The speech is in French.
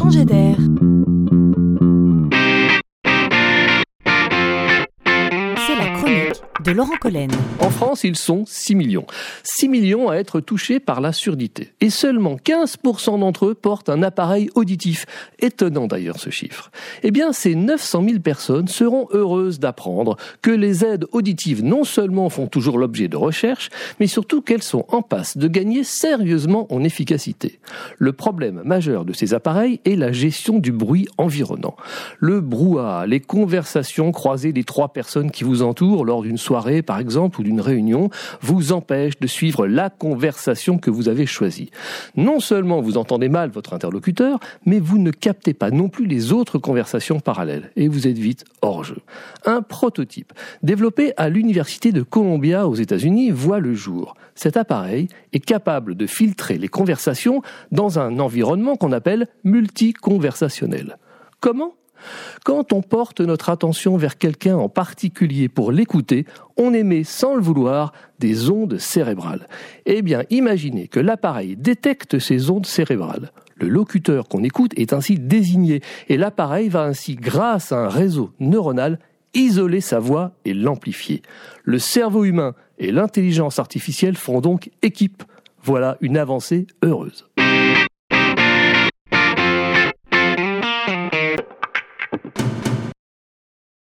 changer d'air. C'est la chronique de Laurent Collen. En France, ils sont 6 millions. 6 millions à être touchés par la surdité. Et seulement 15% d'entre eux portent un appareil auditif. Étonnant d'ailleurs ce chiffre. Eh bien, ces 900 000 personnes seront heureuses d'apprendre que les aides auditives non seulement font toujours l'objet de recherches, mais surtout qu'elles sont en passe de gagner sérieusement en efficacité. Le problème majeur de ces appareils est la gestion du bruit environnant. Le brouhaha, les conversations croisées des trois personnes qui vous entourent lors d'une soirée, par exemple, ou d'une réunion, vous empêche de suivre la conversation que vous avez choisie. Non seulement vous entendez mal votre interlocuteur, mais vous ne captez pas non plus les autres conversations parallèles, et vous êtes vite hors jeu. Un prototype, développé à l'Université de Columbia aux États-Unis, voit le jour. Cet appareil est capable de filtrer les conversations dans un environnement qu'on appelle multiconversationnel. Comment? Quand on porte notre attention vers quelqu'un en particulier pour l'écouter, on émet sans le vouloir des ondes cérébrales. Eh bien, imaginez que l'appareil détecte ces ondes cérébrales. Le locuteur qu'on écoute est ainsi désigné et l'appareil va ainsi, grâce à un réseau neuronal, isoler sa voix et l'amplifier. Le cerveau humain et l'intelligence artificielle font donc équipe. Voilà une avancée heureuse.